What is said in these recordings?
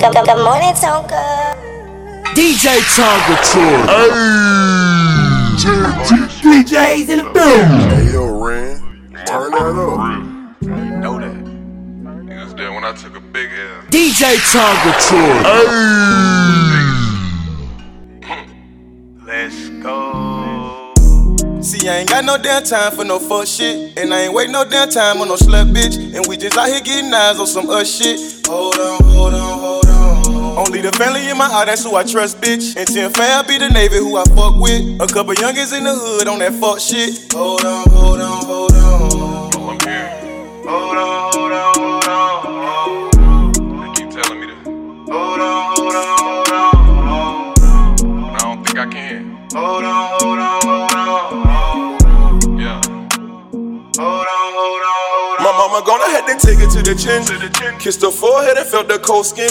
Good, good, good morning, Tonka. DJ Tonka Tour. Hey, DJs in the building. Hey, yo, Ren, turn that up. I know that. Niggas there when I took a big L. DJ Tonka Tour. Hey! Let's go. See, I ain't got no damn time for no fuck shit. And I ain't wait no damn time on no slut bitch. And we just out here getting eyes on some us shit. Hold on, hold on, hold on. Only the family in my heart, that's who I trust, bitch. And 10 fam be the Navy who I fuck with. A couple youngins in the hood on that fuck shit. Hold on, hold on, hold on. Hold on, take it to the chin. Kissed her forehead and felt the cold skin.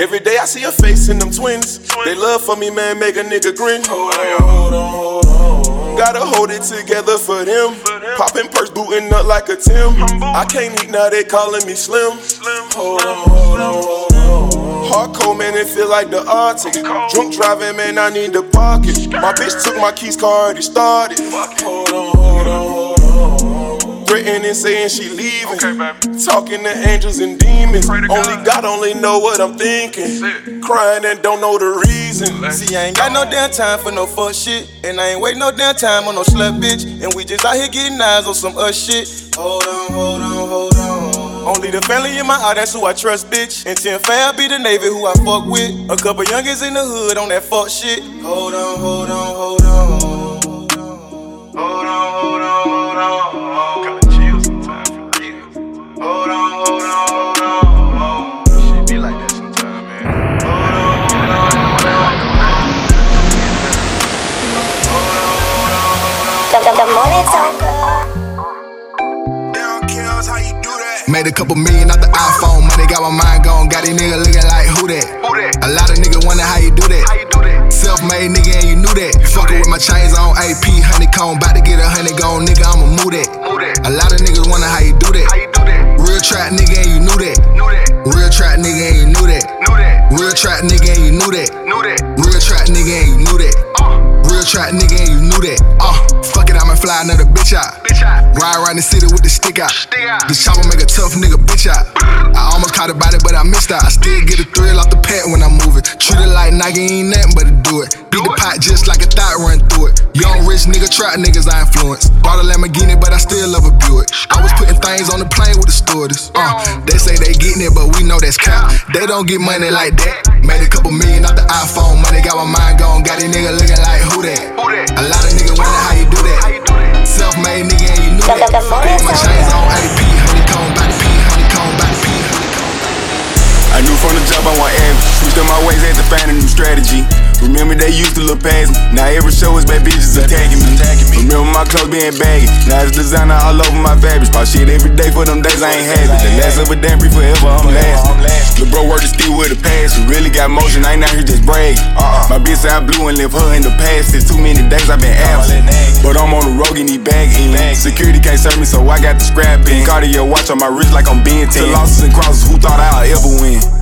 Every day I see her face in them twins. They love for me, man, make a nigga grin. Hold on, hold on. Gotta hold it together for them. Popping purse, booting up like a Tim. I can't eat now, they calling me slim. Hold on, hold on, hold on. Hardcore, man, it feel like the Arctic. Drunk driving, man, I need the pocket. My bitch took my keys, car already started. Hold on, Threatening, saying she leaving. Okay, baby. Talking to angels and demons. To Only God. God only know what I'm thinking. it. Crying and don't know the reason. Let's See, I ain't got no damn time for no fuck shit. And I ain't wait no damn time on no slut bitch. And we just out here getting eyes on some us shit. Hold on, hold on, hold on. Only the family in my heart, that's who I trust, bitch. And 10 fam be the Navy who I fuck with. A couple youngins in the hood on that fuck shit. Hold on, hold on, hold on. Hold on, hold on, Made a couple million off the iPhone. Money got my mind gone. Got these niggas looking like who that? A lot of niggas wonder how you do that. Self-made nigga and you knew that. Fuckin' with my chains on AP, honeycomb. Bout to get a honey gone, nigga. I'ma move that. A lot of niggas wonder how you do that. Real trap nigga and you knew that. Real trap nigga and you knew that. Real trap nigga and you knew that. Real trap nigga and you knew that. Real trap nigga and you knew that. Uh, fuck it, I'ma fly another bitch out. Ride around the city with the stick out. This chopper make a tough nigga bitch out. I almost caught a body, but I missed out. I still get a thrill off the pad when I'm moving. Treat it like Nike ain't nothing but to do it. Beat the pot just like a thought run through it. Young rich nigga trap niggas I influence. Bought a Lamborghini, but I still love a Buick. I was putting things on the plane with the stewardess. Uh, they say they getting it, but we know that's cap. They don't get money like that. Made a couple million off the iPhone. Money got my mind gone. Got a nigga looking like who that? A lot of niggas wonder how you do that. Self-made nigga and you knew that. good, good morning, Got my Tonka. chains on AP, honeycomb, body P, honeycomb, body P, honeycomb. I knew from the jump I want average. Switched up my ways, had to find a new strategy. Remember they used to look past me. Now every show is bad bitches attacking me. Remember my clothes being baggy. Now it's designer all over my fabrics. Pop shit every day for them days I ain't had it. The last of a damn breed forever, I'm last. The bro worked still with a pass. You really got motion, I ain't out here just bragging. Uh-uh. My bitch said I blew and left her in the past. It's too many days I've been absent. But I'm on the road getting these bags in. Security can't serve me, so I got the scrap in. Cartier watch on my wrist like I'm being 10. To losses and crosses, who thought I'd ever win?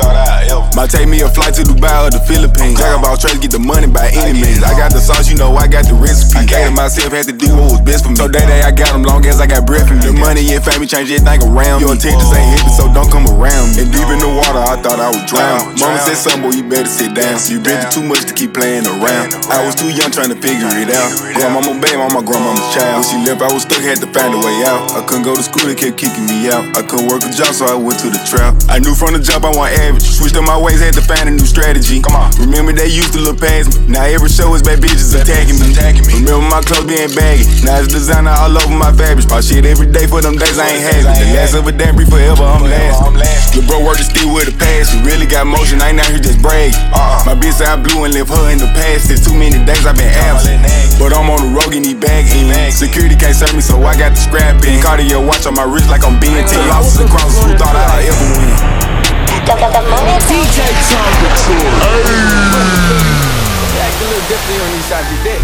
Thought I'd ever? Might take me a flight to Dubai or the Philippines. Jack about to get the money by any means. I got the sauce, you know I got the recipe. I gave myself, had to do what was best for me. So that day I got them long as I got breath in me. The money and fame change everything around me. Your attention ain't hippie, so don't come around me. And deep in the water, I thought I was drown. Mama said, son, boy, you better sit down. So you been too much to keep playing around. I was too young trying to figure it out. Grandmama babe, I'm my grandmama's child. When she left, I was stuck, had to find a way out. I couldn't go to school, they kept kicking me out. I couldn't work a job, so I went to the trap. I knew from the jump I want average. Switched up my ways, had to find a new strategy. Come on. Remember they used to look past me. Now every show is bad bitches attacking me. Remember my clothes being baggy. Now it's designer all over my fabrics. Pop shit every day for them days I ain't had it. The last of a damn breed forever, I'm last. The bro worked still with a pass. You really got motion, I ain't out here just bragging. My bitch said I blew and left her in the past. It's too many days I've been absent. But I'm on the road these bags in. Security can't serve me, so I got the scrap in. Cartier watch on my wrist like I'm being 10 losses and crosses. Who thought I'd ever win? Tonka. DJ Tonka Tour. Act a little on these the.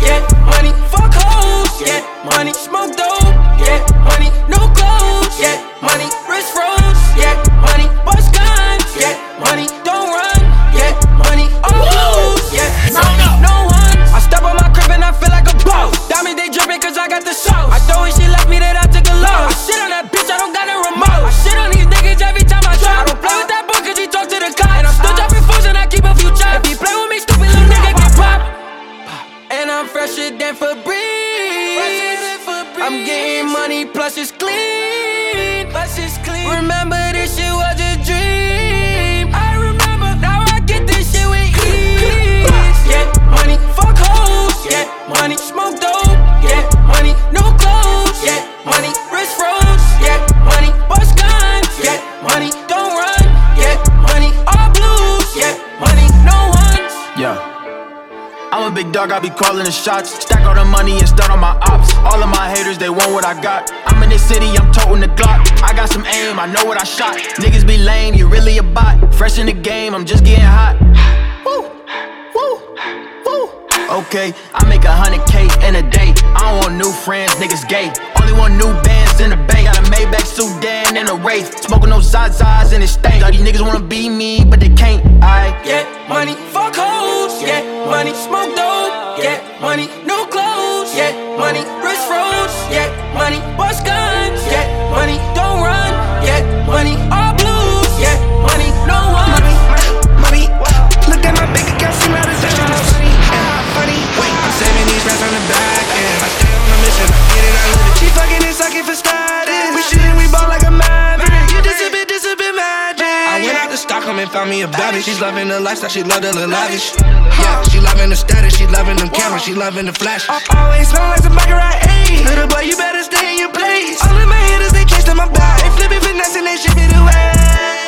Get money, fuck hoes. Get money, smoke dope. Wraith. Smoking those Zazas and it stank. All these niggas wanna be me, but they can't. I Get money, fuck hoes. Get money, smoke dope. Get money, no clothes. Get money, wrist froze. Get money, bust guns. Get money, don't run. Get money, all found me a baddie. She's loving the lifestyle, she love the little lavish. Yeah, she loving the status, she loving them cameras, she loving the flash. Always smelling like some Baccarat, ayy. Little boy, you better stay in your place. All of my haters, they chasing my back. They flipping, finessing, they ship it away.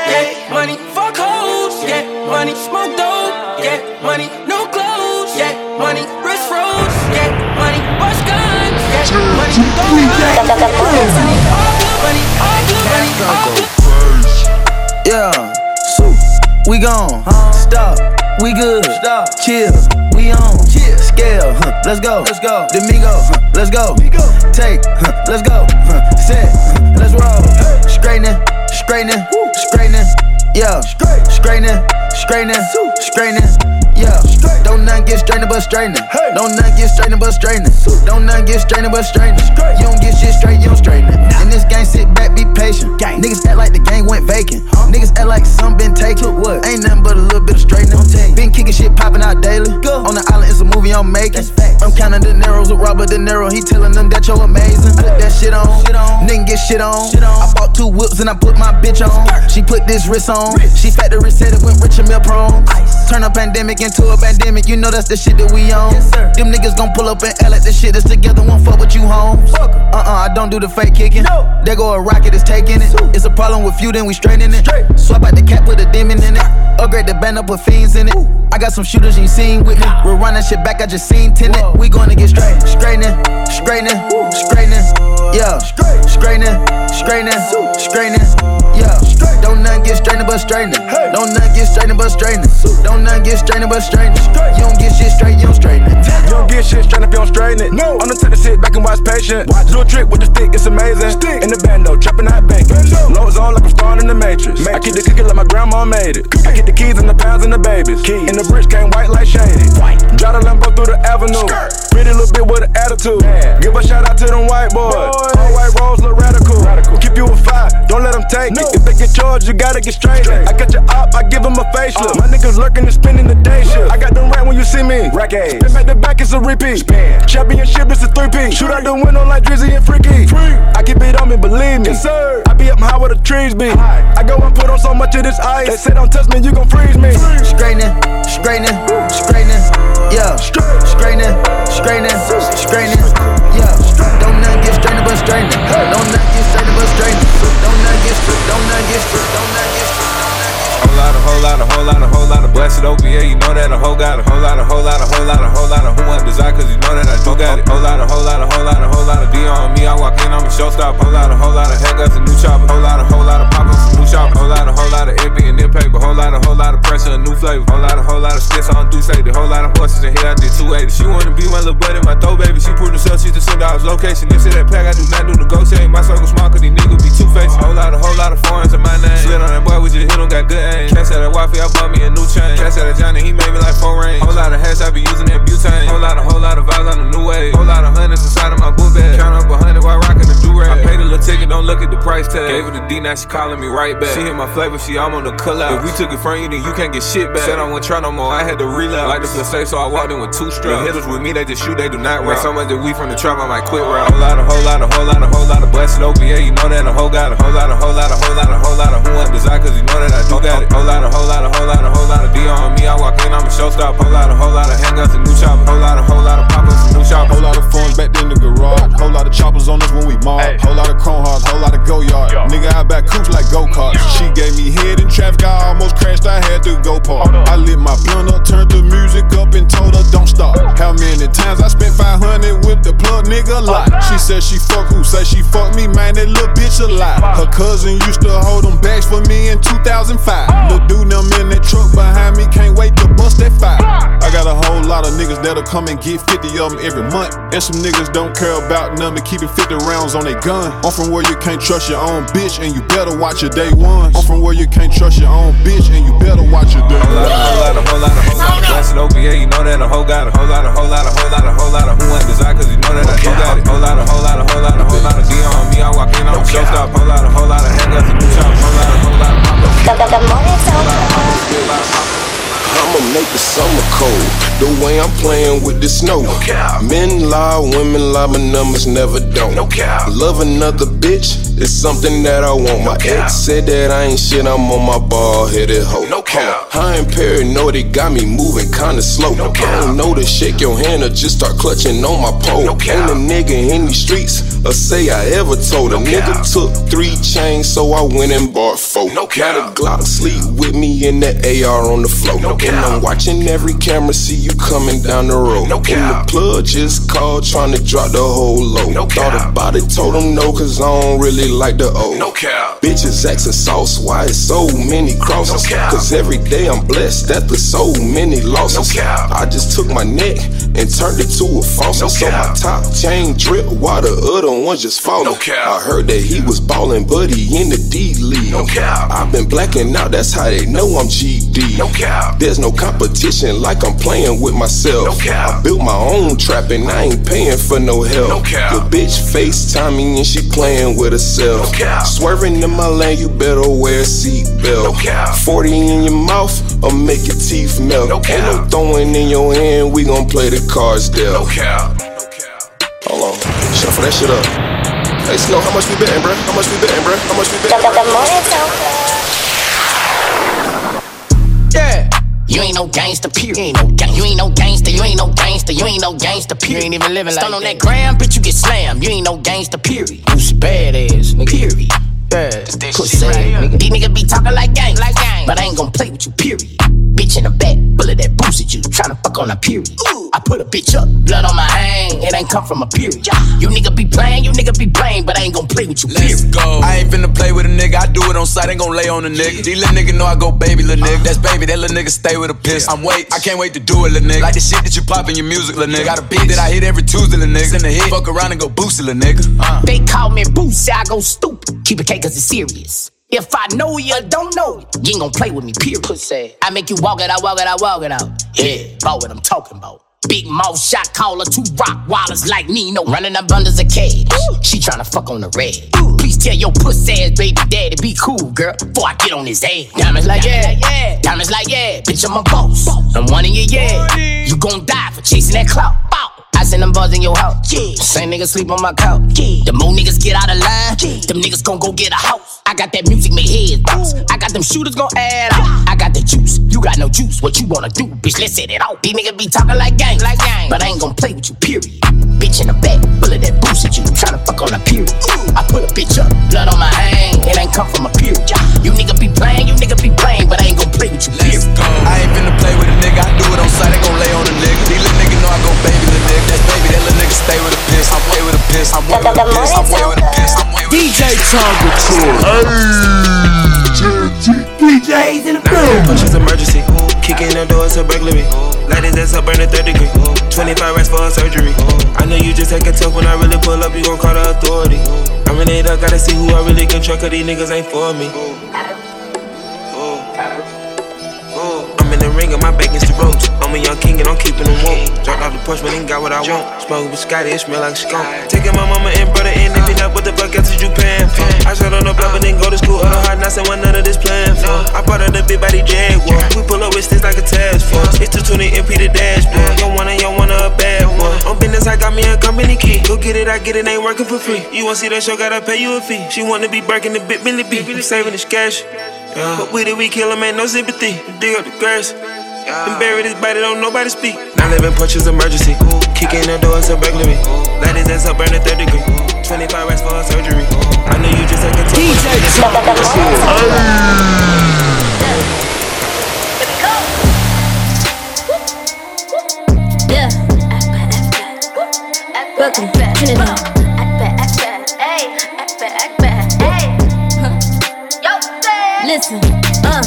Get money, fuck hoes. Get money, smoke dope. Get money, no clothes. Get money, wrist froze. Get money, bust guns. Get money, don't run. The. All blue money, all blue money, all blue. Yeah, we gone. Stop, we good. Stop, chill, we on. Chill, scale, huh, let's go. Let's go. Domingo, huh, let's go. Take, huh, let's go. Huh, set, huh, let's roll. Straightening, straightening, straightening. Yeah, straightening, straightening, straightening. Yeah, don't nothing get straightening but straightening. Don't nothing get straightening but straightening. Don't nothing get straightening but straightening. You don't get shit straight, you don't straighten it. In this game, sit back, be patient. Niggas act like the game went vacant. Niggas act like some been taken. What? Ain't nothing but a little bit of straightening. Been kicking shit popping out daily. On the island, it's a movie I'm making. I'm counting the narrows with Robert De Niro. He telling them that you're amazing. Put that shit on. Nigga get shit on. I bought two whips and I put my bitch on. She put this wrist on. She factory said it went rich and meal prone. Turn a pandemic into a pandemic. You know that's the shit that we on. Them niggas gon' pull up and L at the shit that's together. Won't fuck with you home. Uh uh, I don't do the fake kicking. There go a rocket, it's taking it. It's a problem with you, then we straightening it. Straight. Swap out the cap, with a demon in it. Upgrade the band up, with fiends in it. I got some shooters you seen with me. We're running shit back, I just seen tenant. We gonna get straight, straightening, straightening, straightening. Yeah, straightening, straightening, straightening. Yeah, don't nothing get straightening but straightening. Don't nothing get straightening but straightening. Don't nothing get straightening but straightening. You don't get shit straight, you don't straighten it. You don't get shit straight if you don't straighten it. No. I'm the type to sit back and watch patient. Do a trick with the stick, it's amazing. Stick. In the bando, trapping that bacon. Lows on grandma made it. I get the keys and the pounds and the babies. Keys. And the bridge came white like shady. White. Drive the Lambo through the avenue. Pretty little bit with an attitude. Give a shout out to them white boys. All white rolls look radical. Keep you a five, don't let them take it. If they get charged, you gotta get straight. I got your op, I give them a facelift. My niggas lurking and spending the day shift. I got them right when you see me. Rack Spin back to back, it's a repeat. Championship, it's a three-peat. Shoot out the window like Drizzy and Freaky. I keep it on me, believe me. Yes, sir. I be up high where the trees be. I go and put on so much of this ice. They say don't touch me, you gon' freeze me. Straightening, straightening, straightening. Yeah, straightening, straightening, straightening. Yeah, don't nothing get straightening but straightening. Don't nothing get straightening but straightening. Don't nothing get straight, don't nothing get straight, don't nothing get straight. Lot, a whole lot, a whole lot, a whole lot of blessed OVA. You know that a whole got a whole lot, a whole lot, a whole lot, a whole lot of who want desire, cause you know that I do got it. Whole lot, a whole lot, a whole lot, a whole lot of D on me. I walk in, I'm a showstop. Whole lot, a whole lot of haircuts, a new chopper. Whole lot, a whole lot of pop-ups, a new shop. Whole lot, a whole lot of it being in paper. Whole lot, a whole lot of pressure, a new flavor. Whole lot, a whole lot of skits on do say. The whole lot of horses in here, I did 280. She wanna be my little buddy, my throw baby. She proved herself, she just send out location. This is that pack, I do not do negotiate. My circle small, cause these niggas be two-faced. Whole lot, a whole lot of foreigns now she calling me right back. She hit my flavor, she I'm on the color. If we took it from you, then you can't get shit back. Said I won't try no more, I had to relapse. Like the feel safe, so I walked in with two straps. The hitters with me, they just shoot, they do not rap. So much that we from the trap, I might quit rap. Whole lot, a whole lot, a whole lot, a whole lot of blessed OPA. You know that a whole got a whole lot, a whole lot, a whole lot, a whole lot of who want desire, cause you know that I do got it. Whole lot, a whole lot, a whole lot, a whole lot of D on me. I walk in, I'm a showstop. Whole lot, a whole lot of handguns and new choppers. Whole lot, a whole lot of pop-ups and new shoppers. Whole lot of phones back in the garage. Whole lot of choppers on us when we mob. Whole lot of chrome hearts, whole lot of go yard. Nigga, I back coops like go karts. She gave me head in traffic, I almost crashed. I had to go park. I lit my blunt up, turned the music up, and told her don't stop. How many times I spent 500 with the plug, nigga? Lot. She said she fuck who? Say she fuck me, man. That little bitch a lie. Her cousin used to hold them bags for me in 2005. Lil' dude, them in that truck behind me, can't wait to bust that fire. I got a whole lot of niggas that'll come and get 50 of them every month. And some niggas don't care about nothing, keeping 50 rounds on their gun. I'm from where you can't trust your own bitch, and you better watch your day one. I'm from where you can't trust your own bitch, and you better watch your day Whole lot, a whole lot, a whole lot, a whole lot of blessed OPA. You know that a whole got a whole lot, a whole lot, a whole lot, a whole lot of who want desire, cause you know that I do got it. Whole lot, a whole lot, a whole lot, a whole lot of D on me. I walk in, I'm a showstop. Whole lot, a whole lot of handguns and new chops. Whole lot, a whole lot of pop-ups. The, the, the morning I'ma make the summer cold. The way I'm playing with the snow. Men lie, women lie, my numbers never don't. No Love another bitch is something that I want. My ex said that I ain't shit, I'm on my ball headed hoe. No cap. I ain't paranoid, it got me moving kinda slow. I don't know to shake your hand or just start clutching on my pole. Ain't a nigga in these streets or say I ever told a nigga took three chains, so I went and bought four. No Got a Glock sleep with me in that AR on the floor. and I'm watching every camera, see you coming down the road. No and the plug just called, trying to drop the whole load. No Thought about it, told him no, cause I don't really like the O. No cap. Bitches asking sauce, why it's so many crosses? Cause every day I'm blessed that there's so many losses. No cap. I just took my neck and turned it to a faucet. so my top chain drip while the other one just falling. No cap. I heard that he was ballin', but he in the D league. No cap. Been blacking out, that's how they know I'm GD. No cap. There's no competition like I'm playing with myself. No cap. I built my own trap and I ain't paying for no help. No cap. The bitch FaceTime me and she playing with herself. No cap. Swerving in my lane, you better wear a seatbelt. No cap. 40 in your mouth or make your teeth melt. No cap. Ain't no throwing in your hand, we gon' play the cards dealt. No cap. Hold on, shuffle that shit up. Hey, Snow, how much we betting, bruh? How much we betting, bruh? How much we betting? The, the, the morning toker. Yeah. You ain't no gangster, period. You ain't no gangster. You ain't no gangster. You ain't no gangster. You ain't no gangster, period. You ain't even living Stun like on that gram, bitch, you get slammed. You ain't no gangster, period. Who's badass, nigga? Period. Yeah, pussy, nigga. These niggas be talking like gang, like gang. But I ain't gonna play with you, period. Bitch in the back, bullet that boosted you. Tryna fuck on a period. I put a bitch up, blood on my hand. It ain't come from a period. You nigga be playing, you nigga be playing, but I ain't gon' play with you. Let's go. I ain't finna play with a nigga. I do it on sight, ain't gon' lay on a nigga. These little niggas know I go baby, little nigga. That's baby, that little nigga stay with a piss. I'm wait, I can't wait to do it, little nigga. Like the shit that you pop in your music, little nigga. Got a beat that I hit every Tuesday, little nigga. In the hit, fuck around and go boost it, little nigga. Uh. They call me Boosie, I go stupid. Keep it K cause it's serious. If I know you, don't know you, you ain't gon' play with me, period. Pussy. I make you walk it out, walk it out, walk it out. Yeah, about what I'm talking about. Big mouth shot caller, two rock wallers like Nino. Running up under the cage. She tryna fuck on the red. Please tell your pussy ass baby daddy be cool, girl, before I get on his ass. Diamonds like yeah, yeah. Diamonds like yeah. Bitch, I'm a boss. I'm one in your yeah. You gon' die for chasing that clout. Bow. I send them buzz in your house. Yeah. Same niggas sleep on my couch. Yeah. The more niggas get out of line, yeah. them niggas gon' go get a house. I got that music make heads bounce. I got them shooters gon' add out. I got the juice, you got no juice. What you wanna do, bitch? Let's set it out. These niggas be talking like gang, like gang. But I ain't gon' play with you, period. Bitch in the back, bullet that boosted you. Tryna fuck on a period. I put a bitch up, blood on my hand. It ain't come from a period. You nigga be playing, you nigga be playing, but I ain't gon' play with you, period. I ain't finna play with a nigga. I do it on sight, ain't gon' lay on a nigga. These little niggas know I go baby, little nigga. That's baby, that little nigga stay with a piss. I'm way with a piss. I'm way with a piss. I'm way with a piss. I'm way with a DJ Tonga Tour. DJs in the building. Push is emergency. Kicking the door, it's a burglary. Ladies, that's a burning third degree. 25 racks for a surgery. I know you just take a tough when I really pull up, you gon' call the authority. I'm in it up, gotta see who I really can trust, these niggas ain't for me. Ring on my back against the ropes. I'm a young king and I'm keeping them woke. Dropped off the porch, but ain't got what I want. Smoke with Scotty, it smell like skunk. Taking my mama and brother in, they up what the else is you? I shot on the block, but then go to school, other hard knocks, and what none of this plan. I bought her the big body Jaguar. We pull up with sticks like a task force. It's 220 MP the dashboard. Young wanna, young wanna a bad boy. On business, I got me a company key. Go get it, I get it, ain't working for free. You wanna see that show, gotta pay you a fee. She wanna be breaking the bit, Billy B. Saving this cash. Yeah. But with it, we kill him, ain't no sympathy. Dig up the grass. And bury this body, don't nobody speak. Now living punches emergency. Kicking the door, it's a burglary. Ladies, that's up, burn a third degree. 25 racks for a surgery. I know you just like a DJ. Yeah. Welcome, Trinidad. Uh,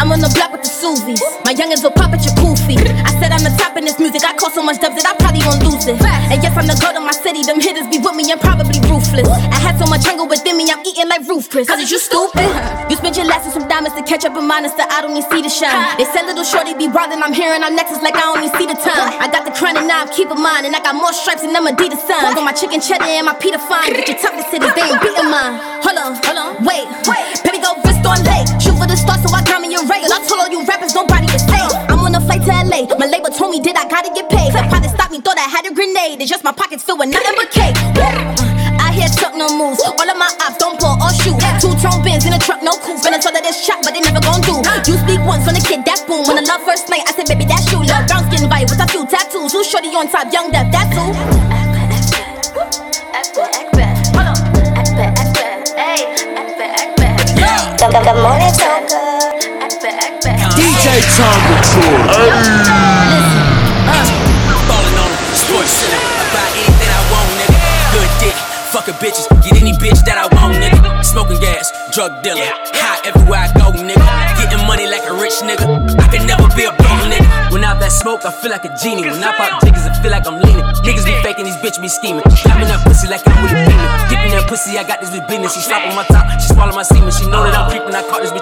I'm on the block with the Suvies. My youngins will pop at your koofy. I said I'm the top in this music. I call so much dubs that I probably won't lose it. And yes, I'm the god of my city. Them hitters be with me and probably ruthless. I had so much hunger within me, I'm eating like roof Chris. Cause you stupid? You spent your last on some diamonds to catch up in mine, so I don't even see the shine. They said little shorty be bothering, I'm hearing I'm next, it's like I only see the time. I got the crown and now I'm keeping mine, and I got more stripes than them Adidas signs. On my chicken cheddar and my Peter Fine. Get your toughest cities, they ain't beating mine. Hold on, hold on, wait, wait. Baby, go wrist on late. Shoot for the stars, so I got me a ray. I told all you rappers, nobody was safe. I'm on a flight to LA. My label told me, did I gotta get paid? The pilot stopped me, thought I had a grenade. It's just my pockets filled with nothing but cake. I hear Chuck no moves. All of my ops don't pull or shoot. Two tone bins in a truck, no coupe. Finna tell that this shot, but they never gon' do. You speak once on the kid, that boom. When the love first night, I said, baby, that's you. Love brown skin vibe with a few tattoos. Who's shorty on top? Young death, that's who. The, the, the morning talker. DJ Tonga Tour. Ballin' on 'em, sports center. I buy anything I want, nigga. Good dick, fucking bitches. Get any bitch that I want, nigga. Smoking gas, drug dealer. High everywhere I go, nigga. Getting money like a rich nigga. I can never be a broke nigga. When out that smoke, I feel like a genie. When I pop jiggers, I feel like I'm leaning. Niggas be faking, these bitches be scheming. Slapping that pussy like I'm really beaming. Dipping that pussy, I got this bitch bleeding. She slap on my top, she swallow my semen. She know that I'm creeping, I caught this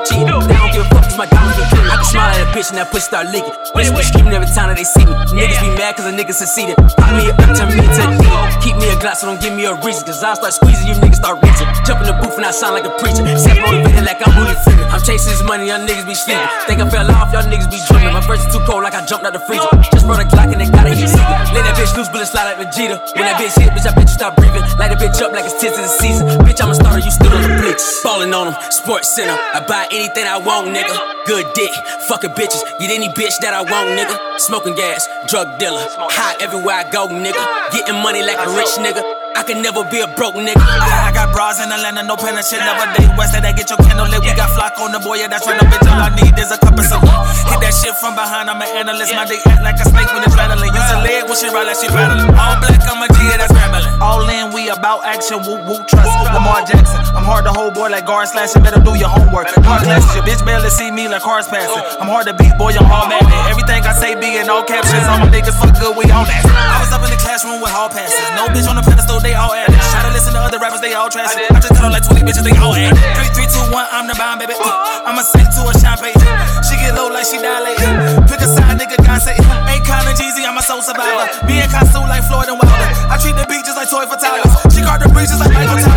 bitch and that pussy start leaking. Bitches be screaming every time that they see me. Niggas be mad cause a nigga succeeded. Pop me up, turn me demon. Keep me a glass, so don't give me a reason. Cause I start squeezing, you niggas start reaching. Jump in the booth and I sound like a preacher. Set motivated like I'm really freaking. I'm chasing this money, y'all niggas be sleeping. Think I fell off, y'all niggas be dreaming. My verse is too cold, like I jumped out the freezer. Just brought a Glock and they got a heat seeker. Let that bitch loose, bullet slide like Vegeta. When that bitch hit, bitch, I bet you stop breathing. Light a bitch up like it's tits of the season. Bitch, I'm a starter, you still on the bleach. Ballin' on them, sports center. I buy anything I want, nigga. Good dick, fucking bitches. Get any bitch that I want, nigga. Smoking gas, drug dealer. High everywhere I go, nigga. Getting money like a rich nigga. I can never be a broke nigga. I, I got bras in Atlanta, no pen and shit. Never date west, that get your candle lit. We got flock on the boy, yeah, that's right. No bitch, all I need is a cup of some. Hit that shit from behind, I'm an analyst. My dick act like a snake when it's rattling. Use a leg when she ride like she paddling. All black, I'm a G, yeah, that's scrambling. All in, we about action, whoop whoop trust. Lamar Jackson, I'm hard to hold, boy, like guard slashing. Better do your homework. Hard classes, your bitch barely see me like cars passing. I'm hard to beat, boy, I'm all magnet. Everything I say be in all captions. All my niggas fuck good, we all that. I was up in the classroom with hall passes. No bitch on the pedestal, they all added. Try to listen to other rappers, they all trash. I just cut on like 20 bitches, they all add. 3, 3, 2, 1, I'm the bomb, baby. Uh, I'm a saint to a champagne. She get low like she dilate. Pick a side, nigga, God say. Ain't Colin Jeezy, I'm a soul survivor. Me and Kasu like Floyd and Wilder. I treat the beat just like toy for toddlers. She guard the just like Michael Thomas.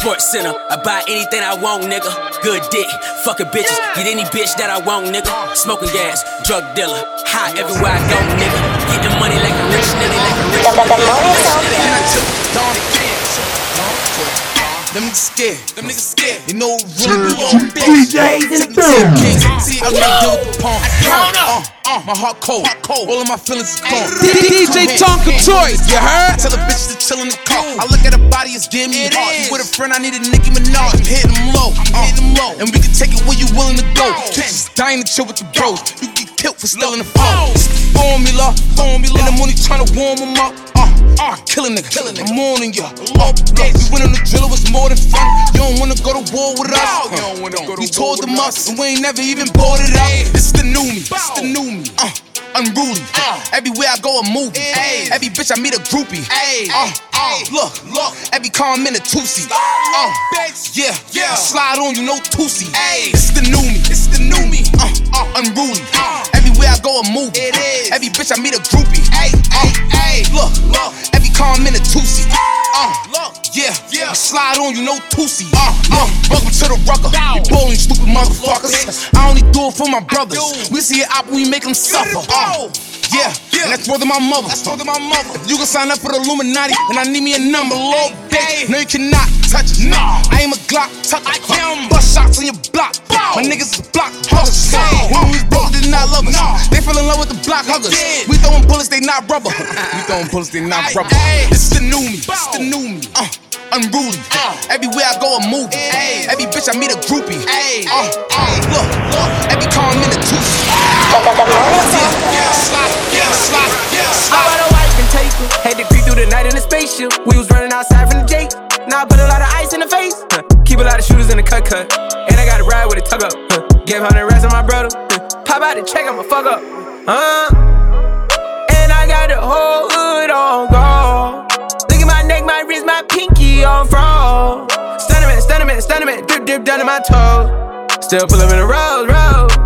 Sports center. I buy anything I want, nigga. Good dick, fucking bitches. Get any bitch that I want, nigga. Smoking gas, drug dealer. High everywhere I go, nigga. Getting money like a rich nigga, like a rich Them niggas scared. Them niggas scared. You know, run on DJs in the building. See, I can't deal with the palm. Uh, uh, my heart cold. cold. All of my feelings is gone. DJ Tonka Choice, you heard? Tell the bitches to chill in the car. I look at her body, it's damn near hard. You with a friend, I need a Nicki Minaj. I'm hitting them low. I'm hitting them low. And we can take it where you willing to go. Bitches dying to chill with the bros. You get killed for stealing the phone. Formula, formula. In the morning trying to warm them up. Uh, uh, killing nigga. Killing nigga. I'm warning ya. Uh, look, we went on the drill, it was more than fun. You don't wanna go to war with us. Uh, we told them us, and we ain't never even bought it up. This is the new me. This is the new me. Uh. unruly. Everywhere I go, a movie. Every bitch I meet, a groupie. Uh, uh, look, look. Every car I'm in a seat. Uh, yeah, yeah. Slide on you, no two seat. It's the new me. It's the new me. Uh, uh, unruly. I go, a movie. Every bitch I meet, a groupie. Uh, look, look. Every car I'm in a two seat. Uh, yeah, yeah. Slide on you, no seat. Uh, uh. Welcome to the rucker. You bowling stupid motherfuckers. I only do it for my brothers. We see it up, we make them suffer. Uh, yeah, yeah, and that's more than my mother. That's more than my mother. You can sign up for the Illuminati, and I need me a number, little bitch. No, you cannot touch it. No, I aim a Glock, tuck I can bust shots on your block. My niggas is block huggers. When we was broke, did not love us. They fell in love with the block huggers. We throwing bullets, they not rubber. we throwing bullets, they not rubber. This is the new me. This is the new me. Uh unruly. Everywhere I go, a movie. Every bitch I meet, a groupie. Uh, uh, look, look. Every car I'm in a two. Had to creep through the night in a spaceship. We was running outside from the gate. Now I put a lot of ice in the face. Huh. Keep a lot of shooters in the cut cut. And I got a ride with a tug up. Huh. Gave 100 rest on my brother. Huh. Pop out the check, I'ma fuck up. Uh. And I got the whole hood on gold. Look at my neck, my wrist, my pinky on froze. Stun him, stun him, stun him, drip, drip down to my toes. Still pull up in the road, road.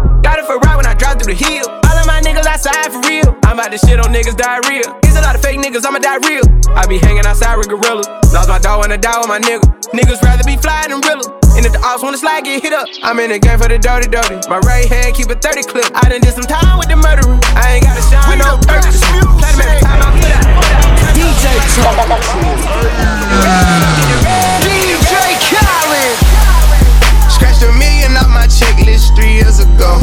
Through the hill. All of my niggas outside for real. I'm about to shit on niggas diarrhea. There's a lot of fake niggas, I'ma die real. I be hanging outside with gorillas. Lost my dog wanna die with my nigga. Niggas rather be fly than realer. And if the ops wanna slide, get hit up. I'm in the game for the dirty, dirty. My right hand keep a 30 clip. I done did some time with the murderer. I ain't gotta shine no purpose. Every time I put out. DJ DJ Khaled. Scratched a million off my checklist three years ago.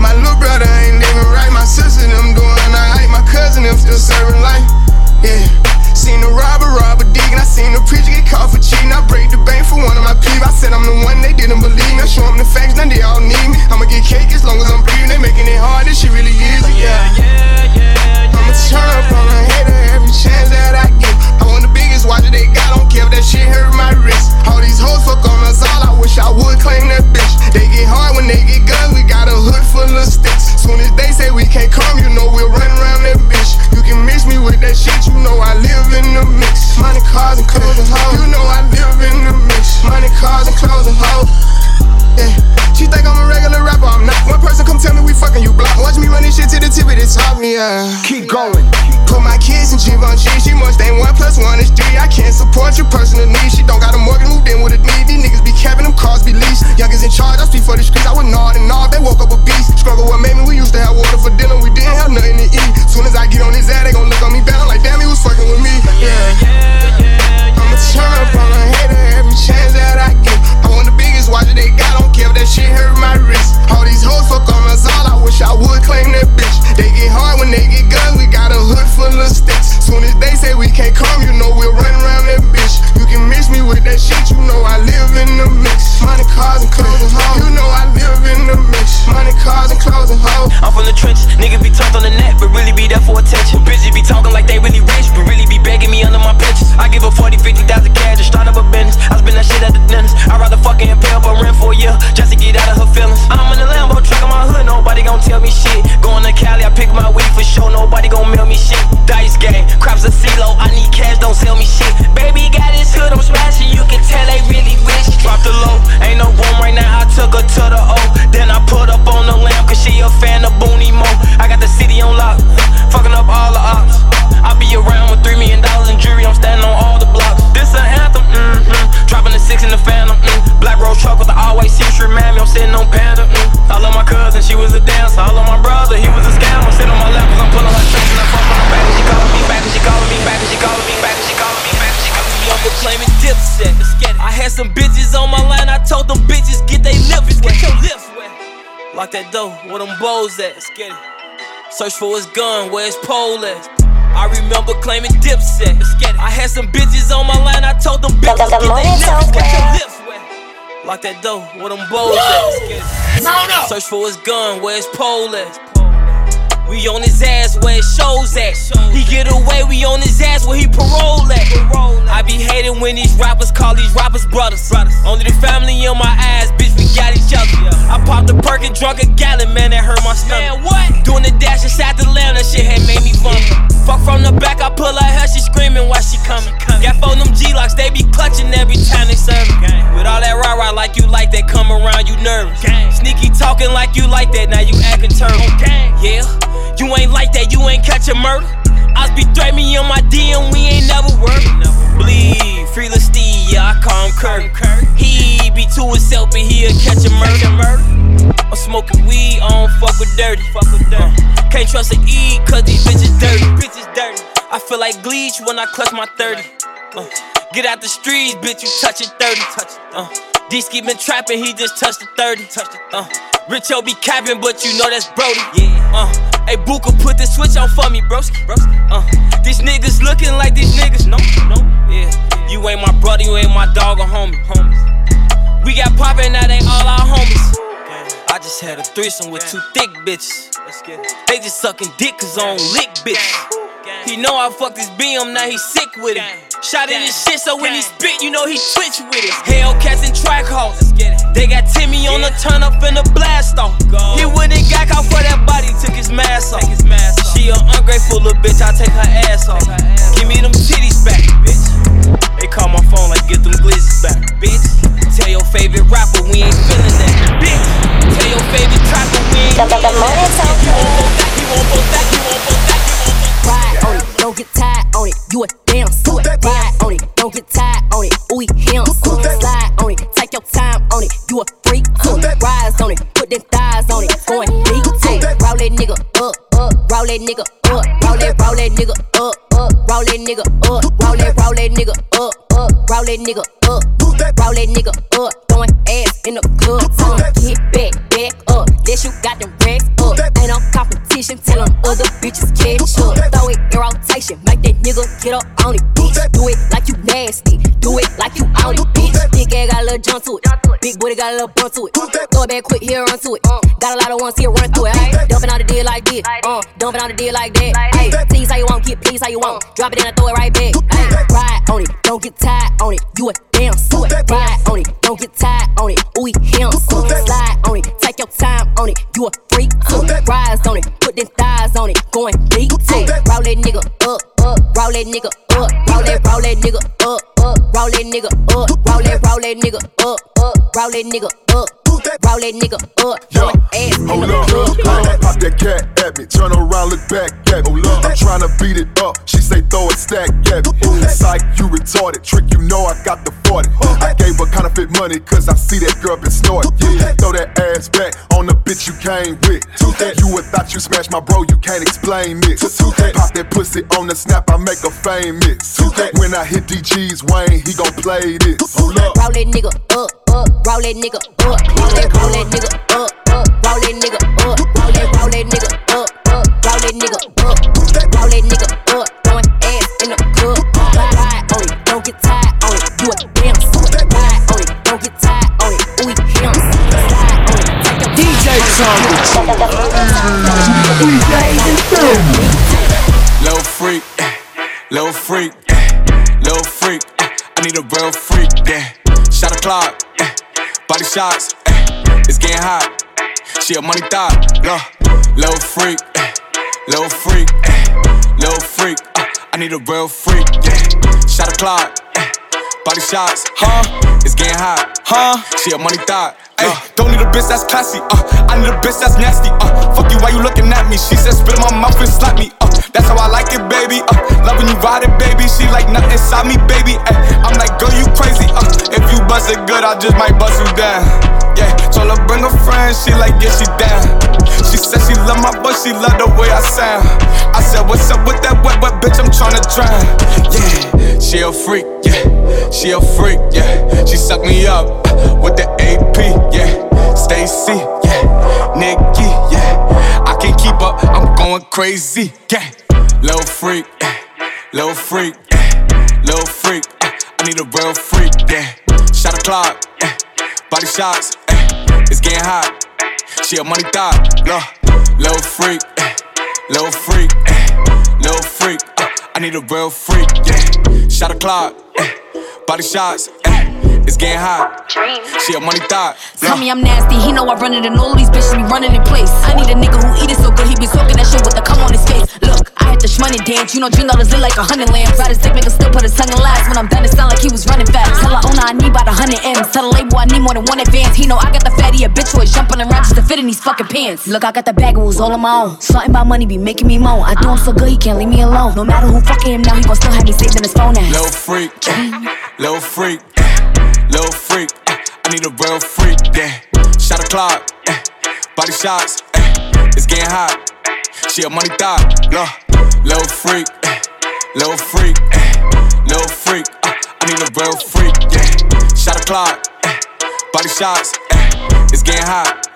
My little brother ain't living right, my sister them doing alright, my cousin them still serving life, yeah. Seen the robber, robber digging. I seen the preacher get caught for cheating. I break the bank for one of my peeps. I said I'm the one, they didn't believe. I show them the facts, now they all need me. I'ma get cake as long as I'm breathing. They making it hard, this shit really is, yeah. Yeah, yeah, yeah I'ma turn up on a hater every chance that I get. I want the biggest watch that they got, don't care if that shit hurt my wrist. All these hoes fuck on us all, I wish I would claim that can't come, you know we'll run around that bitch. You can mix me with that shit, you know I live in the mix. Money, cars, and clothes and hoes. You know I live in the mix. Money, cars, and clothes and hoes. Block. Watch me run this shit to the tip of the top, yeah. Keep going. Put my kids in Givenchy. She must ain't one plus one is three. I can't support your personal needs. She don't got a mortgage, moved in with a need. These niggas be capping them cars, be leased. Youngers in charge, I speak for the streets. I was gnawed and gnawed. They woke up a beast. Struggle what made me. We used to have water for dinner. We didn't have nothing to eat. Soon as I get on his ass, they gon' look on me bad. I'm like, damn, he was fucking with me. Yeah. Yeah, yeah, yeah I'ma turn up on a hater every chance that I get. I want the biggest watch that they got. Don't care if that shit hurt my wrist. Hoes fuck on us all. I wish I would claim that bitch. They get hard when they get guns. We got a hood full of sticks. Soon as they say we can't come, you know we'll run at? Let's get it. Search for his gun, where his pole at? I remember claiming dipset. I had some bitches on my line, I told them bitches The- the get their morning lips, get your lips wet. Lock that door, where them bowls at? Search for his gun, where his pole at? We on his ass where it shows at. He get away, we on his ass where he parole at. I be hating when these rappers call these rappers brothers. Only the family in my ass, bitch, we got each other. I popped a perk and drunk a gallon, man, that hurt my stomach. Man, what? Doing the dash inside the lamb, that shit had made me vomit. Fuck from the back, I pull out her hair, she screaming while she coming. Got four them G-locks, they be clutching every time they serve me. With all that rah-rah like you like that, come around, you nervous. Sneaky talking like you like that, now you acting turtle. Oh, yeah, you ain't like that, you ain't catching murder. I be threatening me on my DM, we ain't never worked. Bleed, free Steve, yeah, I call him Kurt. He be to himself and he'll catch a murder. I'm smoking weed, I don't fuck with dirty. Uh, can't trust a E, cause these bitches dirty. Bitches dirty. I feel like Gleech when I clutch my 30. Uh, get out the streets, bitch, you touching 30. Uh, D-Ski been trapping, he just touched the 30. Uh, Richo be capping, but you know that's Brody. Yeah. Uh, hey, Booka, put the switch on for me, broski. Uh, these niggas looking like these niggas. No, no, yeah. You ain't my brother, you ain't my dog or homie. Homies. We got poppin', that ain't all our homies. I just had a threesome with two thick bitches. They just sucking dick cause I don't lick bitch. He know I fucked his BM, now he sick with it. Shot in his shit, so when he spit, you know he twitch with it. Hellcats and track hoes. They got Timmy on the turn up and the blast off. He wouldn't got caught for that body, took his mask off. She a ungrateful little bitch, I take her ass off. Give me them titties back, bitch. They call my phone like get them glizzies back, bitch. Tell your favorite rapper we ain't feeling that, bitch. Tell your favorite trapper we ain't You won't vote that, you won't vote that, you won't vote that. Ride on it, don't get tired on it. You a damn suit. Ride on it, don't get tired on it. Ooh, he him. Slide on it, take your time on it. You a freak too. Rise on it, put them thighs on it. Going deep too. Roll that nigga up, up. Roll that nigga up. Roll that, roll that nigga up, up. Roll that nigga up. Roll that, roll that nigga up, up. Roll that nigga up. Roll that nigga up. Throwing ass in the club. Get back, back up. This you got them racks up. Ain't no competition. Tell 'em other bitches catch up. Throw it in rotation. Make that nigga get up on it, bitch. Do it like you nasty. Do it like you on it, bitch. Big ass got a little jump to it. Big booty got a little bump to it. Throw it back quick, here run to it. Got a lot of ones here run through it. Dumping out the deal like this. Uh, dumping out the deal like that. Ay. Please how you want, get please how you want. Drop it in and throw it right back. Ay. Ride on it, don't get tired on it. You a damn suit. Ride on it, don't get tired on it. Ooh, him. Slide on it, take your time on it. You a freak too. Rise on it, put them thighs on it. Going deep too. Roll that nigga up, up. Roll that nigga up. Roll that, roll that nigga up, up. Roll that nigga up. Roll that, roll that nigga up, up. Roll that nigga up. Roll that nigga up. Throwing ass Hold up, uh, pop that cat at me. Turn around, look back at me. I'm tryna beat it up. She say throw it stack at me. Psych, you retarded. Trick, you know I got the 40. I gave her counterfeit money cause I see that girl been snorting. Yeah, throw that ass back on the bitch you came with. You would thought you smashed my bro, you can't explain this. Pop that pussy on the snap, I make her famous. When I hit DG's Wayne, he gon' play this. Hold up. Roll that nigga up, up. Roll that nigga up. Roll that, roll that nigga up, up. Roll that nigga up. Roll that, roll that nigga up, up. Roll that nigga up. Roll that nigga up. Throwing ass in the club. Ride, ride on oh, it, don't get tired on it. You a damn. Ride on oh, it, don't get tired on it. Ooh, he him. Slide on it, take your DJ Little freak, little freak, need a real freak, yeah. Shot a clock, eh, body shots, eh, it's getting hot. She a money thought, look, little freak, eh, little freak, eh, little freak. uh, I need a real freak, yeah. Shot a clock, eh, body shots, huh? It's getting hot, huh? She a money thought. Ay, don't need a bitch that's classy, uh. I need a bitch that's nasty, uh. Fuck you, why you looking at me? She said spit in my mouth and slap me, uh. That's how I like it, baby, uh. Loving you ride it, baby. She like nothing inside me, baby. Ay, I'm like, girl, you crazy, uh. If you bust it good, I just might bust you down. Yeah, told her bring a friend, she like, yeah, she down. She said she love my voice, she love the way I sound. I said, what's up with that wet, wet bitch? I'm tryna drown. Yeah, she a freak, yeah. She a freak, yeah. She suck me up uh, with the AP, yeah. Stacy, yeah. Nikki, yeah. Can't keep up, I'm going crazy. Yeah. Little freak, eh. little freak, eh. little freak. Eh. I need a real freak, yeah. Shot a clock, eh. body shots, eh. it's getting hot. She a money thought, no. Little freak, eh. little freak, eh. little freak. Uh, I need a real freak, yeah. Shot a clock, eh. body shots. It's getting hot. She a money thought. Tell me I'm nasty, he know I run it and all these bitches be running in place. I need a nigga who eat it so good, he be talking that shit with the come on his face. Look, I had the shmoney dance, you know Dream dollars lit like a hundred lambs. Ride his dick, make still put his tongue in last. When I'm done, it sound like he was running fast. Tell her oh, owner I need about a hundred M's. Tell the label I need more than one advance. He know I got the fatty, a bitch who is jumping around just to fit in these fucking pants. Look, I got the bag, it was all on my own. Something about money be making me moan. I do him so good, he can't leave me alone. No matter who fucking him now, he gon' still have me saved in his phone ass. Little freak, little freak, little freak. I need a real freak, yeah. Shot a clock, eh. body shots, eh. it's getting hot. She a money thought, look, little freak, eh. little freak, eh. little freak. Uh, I need a real freak, yeah. Shot a clock, eh. body shots, eh. it's getting hot.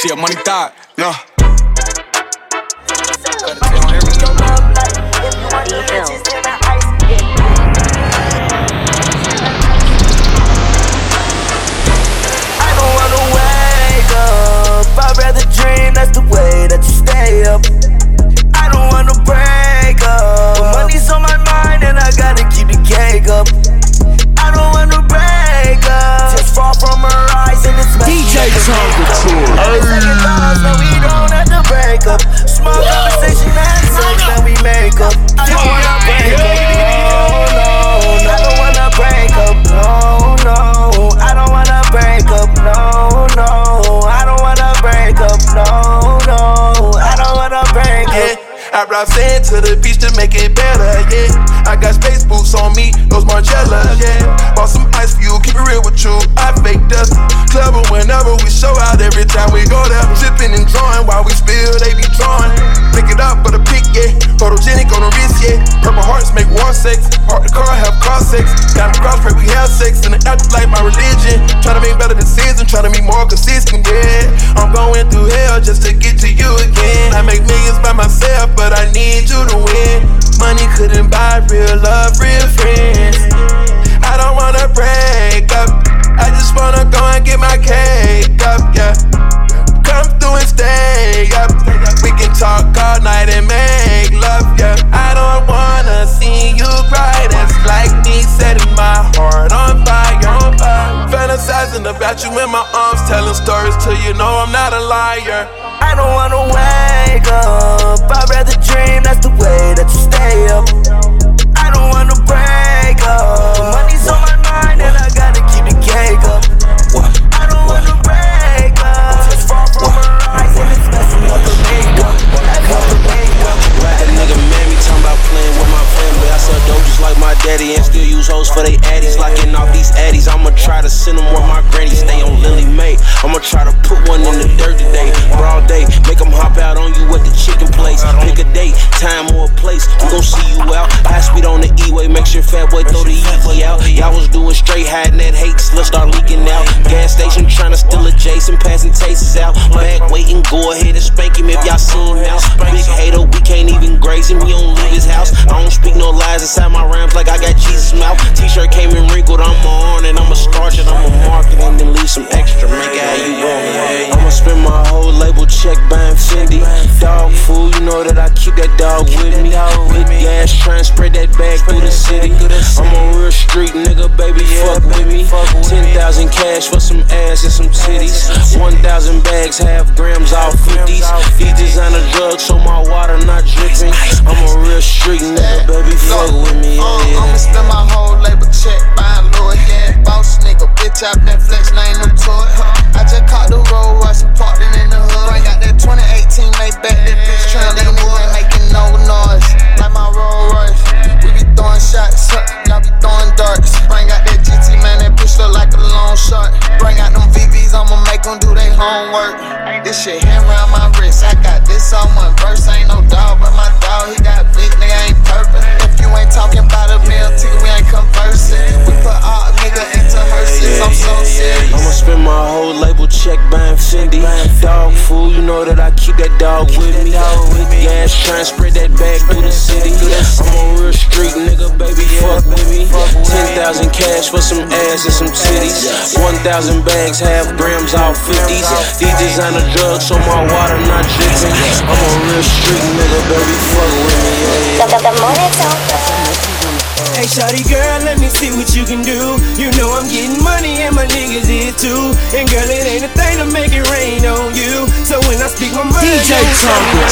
She a money thought, look. No, we don't have to break up. Small conversation and sex, then we make up. I don't wanna break up. No, no, I don't wanna break up. No, no, I don't wanna break up. No, no, I don't wanna break up. No, no, I don't wanna break up. I brought sand to the beach to make it better, yeah. I got space boots on me, those Margielas, yeah. Bought some ice for you, keep it real with you. I fake dust. Clever whenever we show out, every time we go there. Tripping and drawing while we spill, they be drawing. Pick it up for the pick, yeah. Photogenic on the wrist, yeah. Purple hearts make war sex. Heart the car, have car sex. Got the cross, pray we have sex. And the afterlife, my religion. Trying to make better decisions, trying to be more consistent, yeah. I'm going through hell just to get to you again. I make millions by myself, but I need you to win. Money couldn't buy real love, real friends. I don't wanna break up. I just wanna go and get my cake up, yeah. Come through and stay up. We can talk all night and make love, yeah. I don't wanna see you cry. That's like me setting my heart on fire, on fire. Fantasizing about you in my arms, telling stories till you know I'm not a liar. I don't wanna wake up. I'd rather dream, that's the way that you stay up. Just daddy and still use hoes for they addies. Locking off these addies, I'ma try to send them where my granny stay on Lily May. I'ma try to put one in the dirt today. Broad day, make them hop out on you at the chicken place. Pick a date, time or a place. We gon' see you out. High speed on the E-way, make sure fat boy throw the Yeezy out. Y'all was doing straight hiding that hate, let's start leaking out. Gas station tryna steal a Jason, passing tastes out. Back waiting, go ahead and spank him if y'all see him out. Big hater, we can't even graze him, he don't leave his house. I don't speak no lies inside my rhymes like I got Jesus mouth. T-shirt came in wrinkled, I'm on and I'ma starch it, I'ma mark it and then leave some extra, make it how you want it. I'ma spend my whole label check buying Fendi. Dog food, you know that I keep that dog with me. Big gas, trying to spread that bag through the city. I'm street, nigga, baby, fuck with me. 10,000 cash for some ass and some titties. 1,000 bags, half grams, all 50s. These designer drugs, so my water not dripping. I'm a real street nigga, baby, fuck with me. Yeah, yeah. I'ma spend my whole labor check buying Louis. Yeah, boss nigga, bitch, I been flexing, I ain't no toy. I just caught the road, and parked it in the hood. Bring out that 2018 Maybach, that bitch tryna leave the wood, making no noise. Like my Rolls Royce, we be throwing shots? A long shot. Bring out them VVs, I'ma make them do their homework. This shit hand around my wrist, I got this on one verse. Ain't no dog, but my dog, he got big, nigga ain't purpose. If you ain't talking about a meal ticket, we ain't conversing. We put all nigga into hearses, I'm so serious. I'ma spend my whole label check buying buying Fendi. Dog food, you know that I keep that dog with me. Gas trying spread that bag through the city. I'm a real street nigga, baby, fuck with me. 10,000 cash for some ass and some titties. 1,000 bags, half grams, all 50s. These designer drugs, so my water not dripping. I'm a real street nigga, baby, fuck with me. Yeah, yeah. The, the, the morning talk. Hey, shawty girl, let me see what you can do. You know I'm getting money and my niggas here too. And girl, it ain't a thing to make it rain on you. So when I speak my mind, DJ Tonka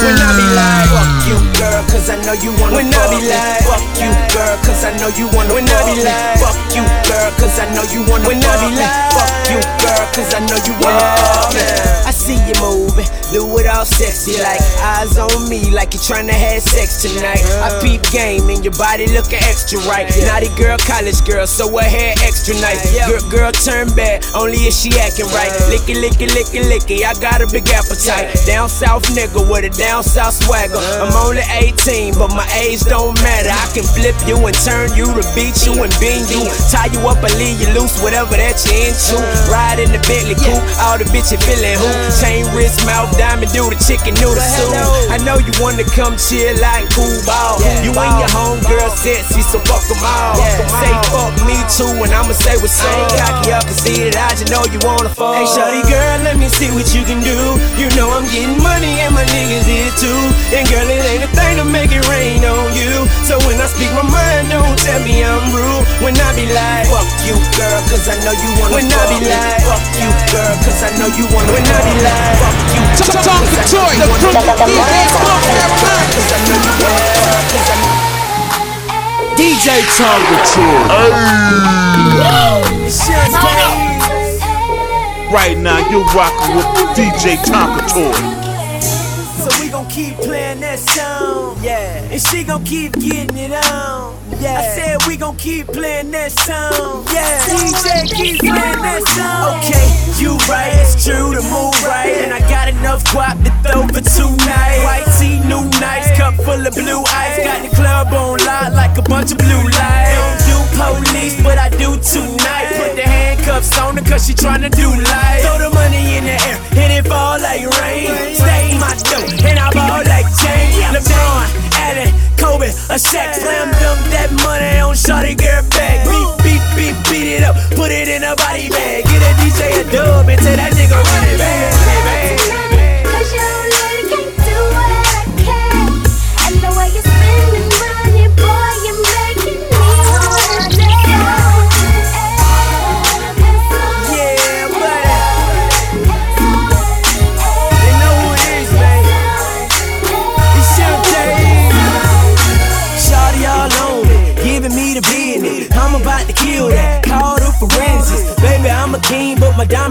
When I be like, fuck you, girl, cause I know you wanna When I be like, fuck you, girl, cause I know you wanna When I be like, fuck you, girl, cause I know you wanna When I be like, fuck you, girl, cause I know you wanna I see you moving, do it all sexy like eyes on me, like you're trying to have sex tonight. I peep game and your body looking extra right. Naughty girl, college girl, so her hair extra nice. Girl, girl turn bad, only if she acting right. Licky, licky, licky, licky, I got a big appetite. Down south nigga with a down south swagger. I'm only 18, but my age don't matter. I can flip you and turn you to beat you and bend you. Tie you up and leave you loose, whatever that you into. Ride in the Bentley coupe, all the bitches feeling who. Chain wrist, mouth, diamond, do the chicken noodle soup. I know you wanna come chill like cool ball. You and your homegirl sexy, so fuck them all. Say fuck me too, and I'ma say what's up. Oh. Cocky up, can see it, I just know you wanna fuck. Hey, shorty girl, let me see what you can do. You know I'm getting money and my niggas here too. And girl, it ain't a thing to make it rain on you. So when I speak my mind, don't tell me I'm rude. When I be like, fuck you, girl, cause I know you wanna When I be like, fuck you, girl, cause I know you wanna When I be like, fuck you, Tonka Toy, the DJ Tonka Right now, you're rocking with DJ Tonka Toy. Playing that song, yeah. And she gon' keep getting it on, yeah. I said we gon' keep playing that song, yeah. DJ keep playing that song. Okay, you right, it's true, to move right. And I got enough guap to throw for two nights. White tea, new nights, cup full of blue ice. Got the club on lock like a bunch of blue lights. Police, but I do tonight. Put the handcuffs on her cause she tryna do life. Throw the money in the air, and it fall like rain. Stay in my dough, and I ball like James. LeBron, Allen, Kobe, a Shaq. Slam dunk that money on Shawty girl back. Beat, beat, beat, beat it up, put it in a body bag. Get a DJ a dub and tell that nigga run it back.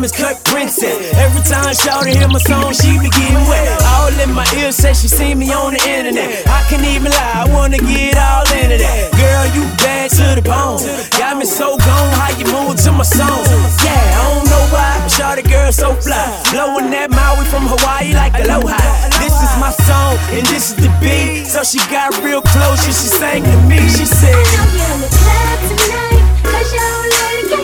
Diamonds cut princess. Every time Shawty hear my song, she be getting wet. All in my ear say she seen me on the internet. I can't even lie, I wanna get all into that. Girl, you bad to the bone. Got me so gone, how you move to my song. Yeah, I don't know why, but Shawty girl so fly. Blowing that Maui from Hawaii like aloha. This is my song, and this is the beat. So she got real close and she sang to me. She said, I'm in the club tonight. Cause you really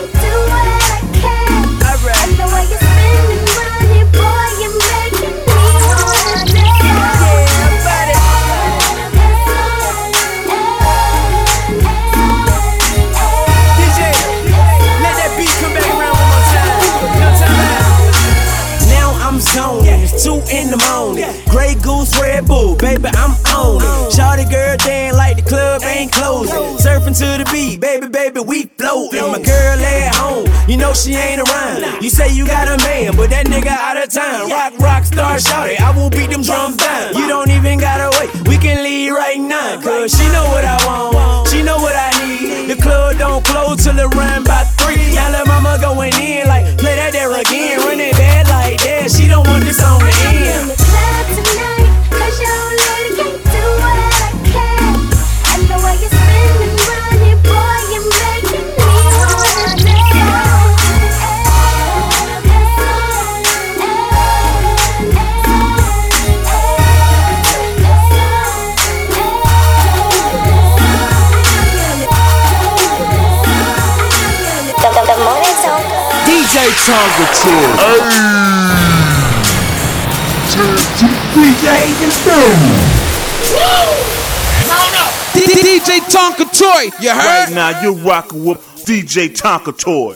baby, we floating. My girl at home, you know she ain't around. You say you got a man, but that nigga out of town. Rock, rock star, shout it. I will beat them drums down. You DJ Tonka Toy. DJ Tonka Toy, you heard? Right now, you're rocking with DJ Tonka Toy.